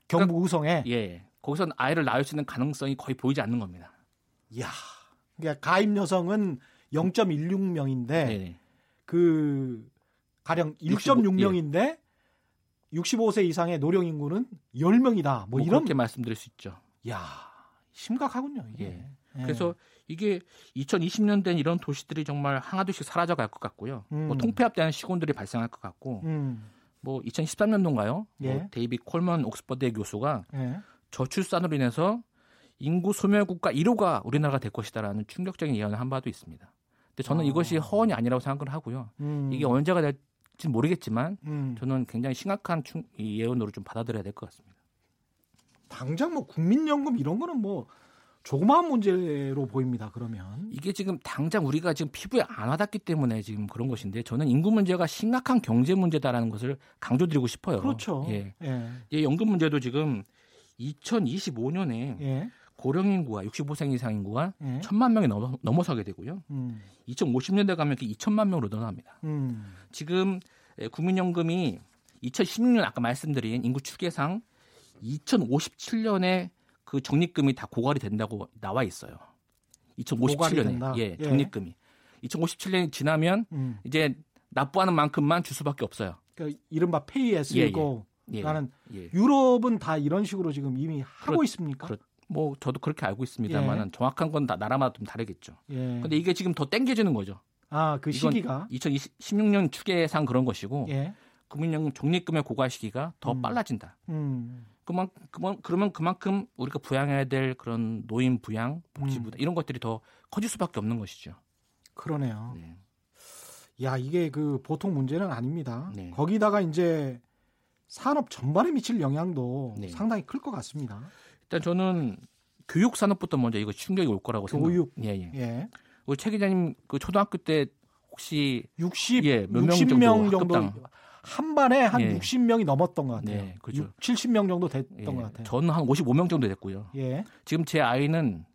경북 그러니까, 의성에 예. 거기서 아이를 낳을 수 있는 가능성이 거의 보이지 않는 겁니다. 이야. 그러니까 가입 여성은 0.16명인데 네네. 그 가령 1.6명인데 예. 65세 이상의 노령 인구는 10명이다. 뭐, 뭐 이런 게 말씀드릴 수 있죠. 야, 심각하군요, 이게. 예. 예. 그래서 이게 2020년 된 이런 도시들이 정말 하나둘씩 사라져 갈 것 같고요. 뭐 음. 뭐 통폐합되는 시군들이 발생할 것 같고 음. 뭐 2013년도인가요? 뭐 예. 뭐 데이비 콜먼 옥스퍼드의 교수가 예. 저출산으로 인해서 인구 소멸 국가 1호가 우리나라가 될 것이다라는 충격적인 예언을 한 바도 있습니다. 근데 저는 어. 이것이 허언이 아니라고 생각을 하고요. 음. 이게 언제가 될지 모르겠지만 음. 저는 굉장히 심각한 충, 예언으로 좀 받아들여야 될 것 같습니다. 당장 뭐 국민연금 이런 거는 뭐 조그마한 문제로 보입니다. 그러면 이게 지금 당장 우리가 지금 피부에 안 와닿기 때문에 지금 그런 것인데 저는 인구 문제가 심각한 경제 문제다라는 것을 강조드리고 싶어요. 그렇죠. 예. 예. 예 연금 문제도 지금 2025년에 예. 고령 인구가 65세 이상 인구가 예. 1천만 명이 넘어, 넘어서게 되고요. 음. 2050년대 가면 2천만 명으로 늘어납니다. 음. 지금 국민연금이 2016년 아까 말씀드린 인구 추계상 2057년에 그 적립금이 다 고갈이 된다고 나와 있어요. 2057년에 예, 예, 적립금이. 예. 2057년이 지나면 음. 이제 납부하는 만큼만 줄 수밖에 없어요. 그러니까 이른바 페이 에스고 예, 예. 라는 예. 유럽은 다 이런 식으로 지금 이미 하고 그렇, 있습니까? 그렇, 뭐 저도 그렇게 알고 있습니다만은 정확한 건 다 나라마다 좀 다르겠죠. 예. 근데 이게 지금 더 땡겨지는 거죠. 아, 그 시기가 2016년 추계상 그런 것이고 국민연금 적립금의 고갈 시기가 더 음. 빨라진다. 음. 그만 그만 그러면 그만큼 우리가 부양해야 될 그런 노인 부양, 복지 부양 음. 이런 것들이 더 커질 수밖에 없는 것이죠. 그러네요. 네. 야 이게 그 보통 문제는 아닙니다. 네. 거기다가 이제 산업 전반에 미칠 영향도 네. 상당히 클 것 같습니다. 일단 저는 교육 산업부터 먼저 이거 충격이 올 거라고 교육. 생각. 예, 예. 예. 우리 최 기자님 그 초등학교 때 혹시 60 예, 몇 60명 정도, 정도 한 반에 한 예. 60명이 넘었던 것 같아요. 네, 그렇죠. 6, 70명 정도 됐던 예. 것 같아요. 저는 한 55명 정도 됐고요. 예. 지금 제 아이는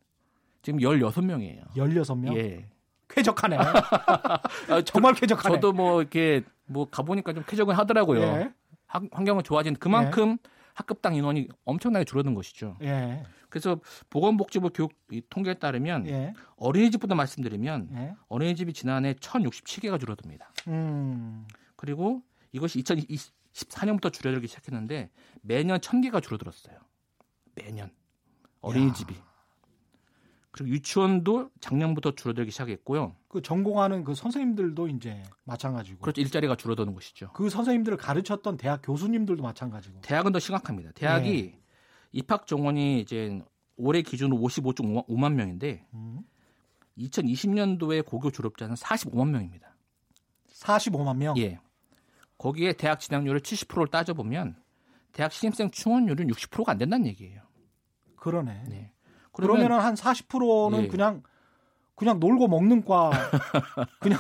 지금 16명이에요. 16명? 예. 쾌적하네. 정말 쾌적하네. 저도 뭐 이렇게 뭐 가보니까 좀 쾌적은 하더라고요. 예. 환경은 좋아진 그만큼 예. 학급당 인원이 엄청나게 줄어든 것이죠. 예. 그래서 보건복지부 교육 통계에 따르면 예. 어린이집부터 말씀드리면 예. 어린이집이 지난해 1,067개가 줄어듭니다. 음. 그리고 이것이 2014년부터 줄어들기 시작했는데 매년 1000개가 줄어들었어요. 매년. 어린이집이. 그리고 유치원도 작년부터 줄어들기 시작했고요. 그 전공하는 그 선생님들도 이제 마찬가지고. 그렇죠. 일자리가 줄어드는 것이죠. 그 선생님들을 가르쳤던 대학 교수님들도 마찬가지고. 대학은 더 심각합니다. 대학이 네. 입학 정원이 이제 올해 기준으로 55.5만 명인데 음. 2020년도에 고교 졸업자는 45만 명입니다. 45만 명? 예. 거기에 대학 진학률을 70%를 따져보면 대학 신입생 충원율은 60%가 안 된다는 얘기예요. 그러네. 네. 그러면 한 40%는 예. 그냥 그냥 놀고 먹는 과 그냥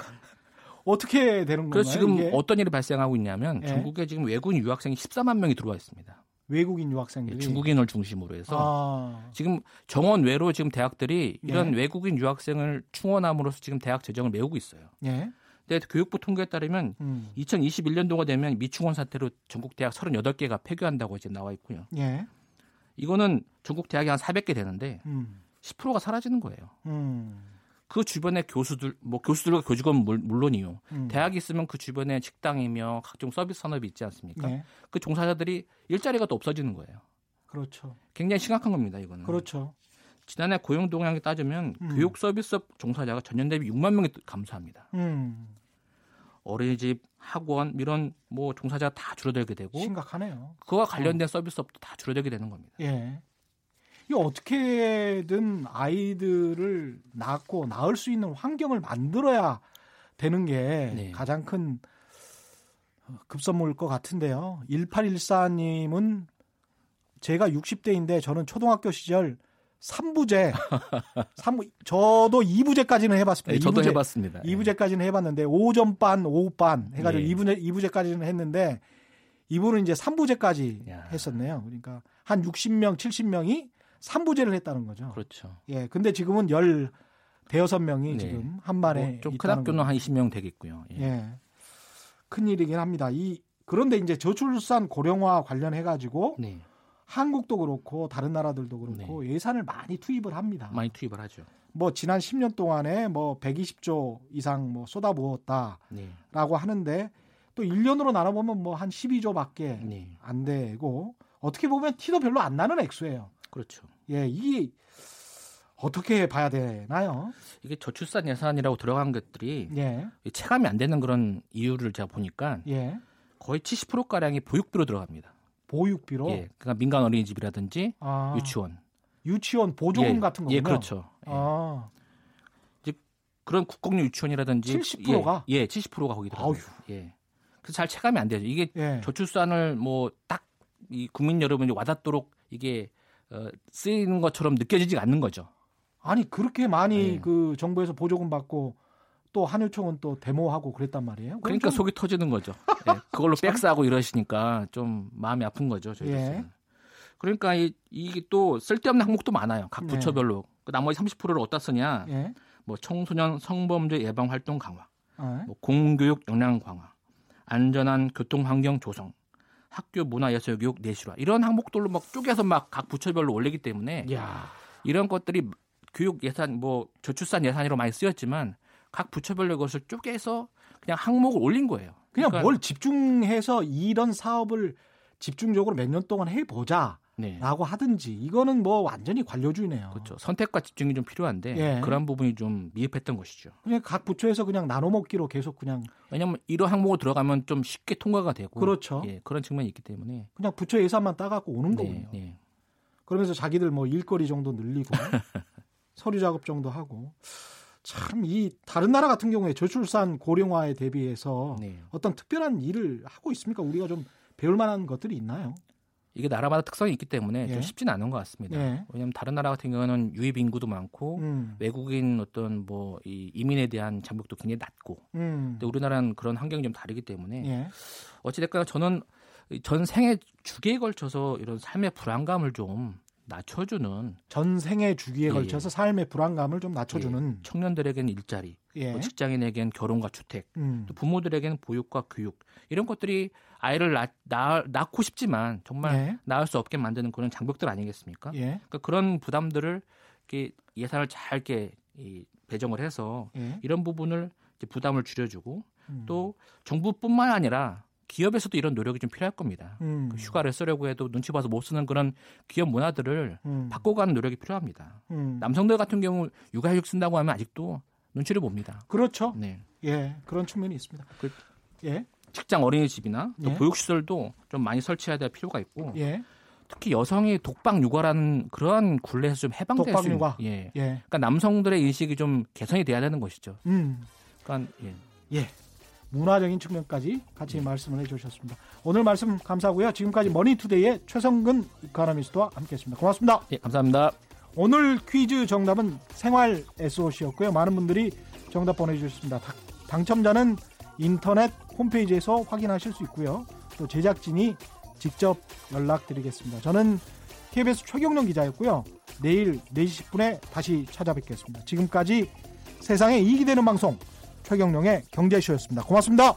어떻게 되는 건가요? 지금 이게? 어떤 일이 발생하고 있냐면 예. 전국에 지금 외국인 유학생이 14만 명이 들어와 있습니다. 외국인 유학생들이 예, 중국인을 중심으로 해서 아. 지금 정원 외로 지금 대학들이 이런 예. 외국인 유학생을 충원함으로써 지금 대학 재정을 메우고 있어요. 예. 근데 교육부 통계에 따르면 음. 2021년도가 되면 미충원 사태로 전국 대학 38개가 폐교한다고 이제 나와 있고요. 예. 이거는 전국 대학이 한 400개 되는데 음. 10%가 사라지는 거예요. 음. 그 주변에 교수들, 뭐 교수들과 교직원 물론이요. 음. 대학이 있으면 그 주변에 식당이며 각종 서비스 산업이 있지 않습니까? 네. 그 종사자들이 일자리가 또 없어지는 거예요. 그렇죠. 굉장히 심각한 겁니다, 이거는. 그렇죠. 지난해 고용 동향에 따지면 음. 교육 서비스업 종사자가 전년 대비 6만 명이 감소합니다. 음. 어린이집, 학원 이런 뭐 종사자가 다 줄어들게 되고 심각하네요. 그와 관련된 어. 서비스업도 다 줄어들게 되는 겁니다. 예. 이 어떻게든 아이들을 낳고 낳을 수 있는 환경을 만들어야 되는 게 네. 가장 큰 급선무일 것 같은데요. 1814님은 제가 60대인데 저는 초등학교 시절 3부제 3부 저도 2부제까지는 해 봤습니다. 네, 저도 2부제, 해 봤습니다. 2부제까지는 해 봤는데 오전 반, 오후 반 해 가지고 네. 2부제 2부제까지는 했는데 이분은 이제 3부제까지 야. 했었네요. 그러니까 한 60명, 70명이 3부제를 했다는 거죠. 그렇죠. 예. 근데 지금은 10 대여섯 명이 네. 지금 한 반에 뭐 좀큰 학교는 한 20명 되겠고요. 예. 예. 큰 일이긴 합니다. 이 그런데 이제 저출산 고령화 관련해 가지고 네. 한국도 그렇고 다른 나라들도 그렇고 네. 예산을 많이 투입을 합니다. 많이 투입을 하죠. 뭐 지난 10년 동안에 뭐 120조 이상 뭐 쏟아부었다라고 네. 하는데 또 1년으로 나눠 보면 뭐 한 12조밖에 네. 안 되고 어떻게 보면 티도 별로 안 나는 액수예요. 그렇죠. 예, 이게 어떻게 봐야 되나요? 이게 저출산 예산이라고 들어간 것들이 예. 체감이 안 되는 그런 이유를 제가 보니까 예. 거의 70% 가량이 보육비로 들어갑니다. 보육비로? 예. 그러니까 민간 어린이집이라든지 아. 유치원. 유치원 보조금 예. 같은 거군요. 예, 그렇죠. 예. 아. 이제 그런 국공립 유치원이라든지 70%가 예, 예 70%가 거기 들어가요. 예. 그래서 잘 체감이 안 되죠. 이게 예. 저출산을 뭐 딱 이 국민 여러분이 와닿도록 이게 어, 쓰이는 것처럼 느껴지지 않는 거죠. 아니 그렇게 많이 네. 그 정부에서 보조금 받고 또 한유총은 또 데모하고 그랬단 말이에요. 그러니까 좀... 속이 터지는 거죠. 네. 그걸로 백스하고 이러시니까 좀 마음이 아픈 거죠. 저희도. 예. 그러니까 이, 이게 또 쓸데없는 항목도 많아요. 각 네. 부처별로. 네. 그 나머지 30%를 어디다 쓰냐. 예. 뭐 청소년 성범죄 예방 활동 강화, 예. 뭐 공교육 역량 강화, 안전한 교통 환경 조성, 학교 문화 예술 교육 내실화 이런 항목들로 막 쪼개서 막 각 부처별로 올리기 때문에 야. 이런 것들이 교육 예산 뭐 저출산 예산으로 많이 쓰였지만 각 부처별로 그것을 쪼개서 그냥 항목을 올린 거예요. 그냥 그러니까 뭘 집중해서 이런 사업을 집중적으로 몇 년 동안 해보자. 네. 라고 하든지 이거는 뭐 완전히 관료주의네요. 그렇죠. 선택과 집중이 좀 필요한데 예. 그런 부분이 좀 미흡했던 것이죠. 그냥 각 부처에서 그냥 나눠 먹기로 계속 그냥 왜냐하면 이런 항목을 들어가면 좀 쉽게 통과가 되고 그렇죠. 예, 그런 측면이 있기 때문에 그냥 부처 예산만 따갖고 오는 네, 거군요. 네. 그러면서 자기들 뭐 일거리 정도 늘리고 서류 작업 정도 하고 참 이 다른 나라 같은 경우에 저출산 고령화에 대비해서 네. 어떤 특별한 일을 하고 있습니까? 우리가 좀 배울 만한 것들이 있나요? 이게 나라마다 특성이 있기 때문에 예. 좀 쉽지는 않은 것 같습니다. 예. 왜냐하면 다른 나라 같은 경우는 유입 인구도 많고 음. 외국인 어떤 뭐 이 이민에 대한 장벽도 굉장히 낮고, 음. 근데 우리나라는 그런 환경이 좀 다르기 때문에 예. 어찌됐거나 저는 전 생애 주기에 걸쳐서 이런 삶의 불안감을 좀 낮춰주는 전 생애 주기에 예, 예. 걸쳐서 삶의 불안감을 좀 낮춰주는 예. 청년들에게는 일자리, 예. 뭐 직장인에게는 결혼과 주택, 음. 또 부모들에게는 보육과 교육 이런 것들이 아이를 낳, 낳, 낳고 싶지만 정말 예. 낳을 수 없게 만드는 그런 장벽들 아니겠습니까? 예. 그러니까 그런 부담들을 이렇게 예산을 잘 이렇게 이, 배정을 해서 이런 부분을 이제 부담을 줄여주고 음. 또 정부뿐만 아니라 기업에서도 이런 노력이 좀 필요할 겁니다. 음. 그 휴가를 쓰려고 해도 눈치 봐서 못 쓰는 그런 기업 문화들을 음. 바꿔가는 노력이 필요합니다. 음. 남성들 같은 경우 육아휴직 쓴다고 하면 아직도 눈치를 봅니다. 그렇죠. 네. 예, 그런 측면이 있습니다. 그, 예. 직장 어린이집이나 또 예. 보육시설도 좀 많이 설치해야 될 필요가 있고 예. 특히 여성이 독방 육아라는 그러한 굴레에서 좀 해방될 독방 수 있는 예. 예. 그러니까 남성들의 인식이 좀 개선이 돼야 되는 것이죠. 음. 그러니까 예. 예. 문화적인 측면까지 같이 네. 말씀을 해주셨습니다. 오늘 말씀 감사하고요. 지금까지 머니투데이의 최성근 이카노미스트와 함께했습니다. 고맙습니다. 예, 감사합니다. 오늘 퀴즈 정답은 생활 SOC였고요. 많은 분들이 정답 보내주셨습니다. 당첨자는 인터넷 홈페이지에서 확인하실 수 있고요. 또 제작진이 직접 연락드리겠습니다. 저는 KBS 최경령 기자였고요. 내일 4시 10분에 다시 찾아뵙겠습니다. 지금까지 세상에 이익이 되는 방송 최경령의 경제쇼였습니다. 고맙습니다.